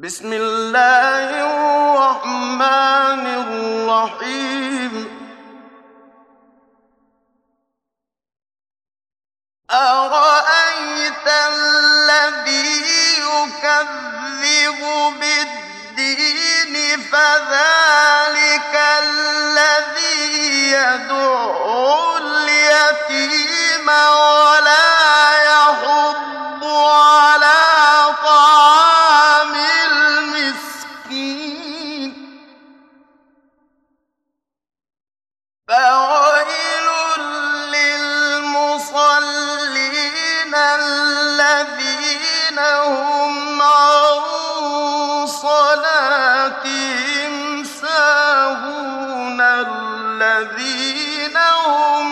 بسم الله الرحمن الرحيم. أرأيت الذي يكذب الذين هم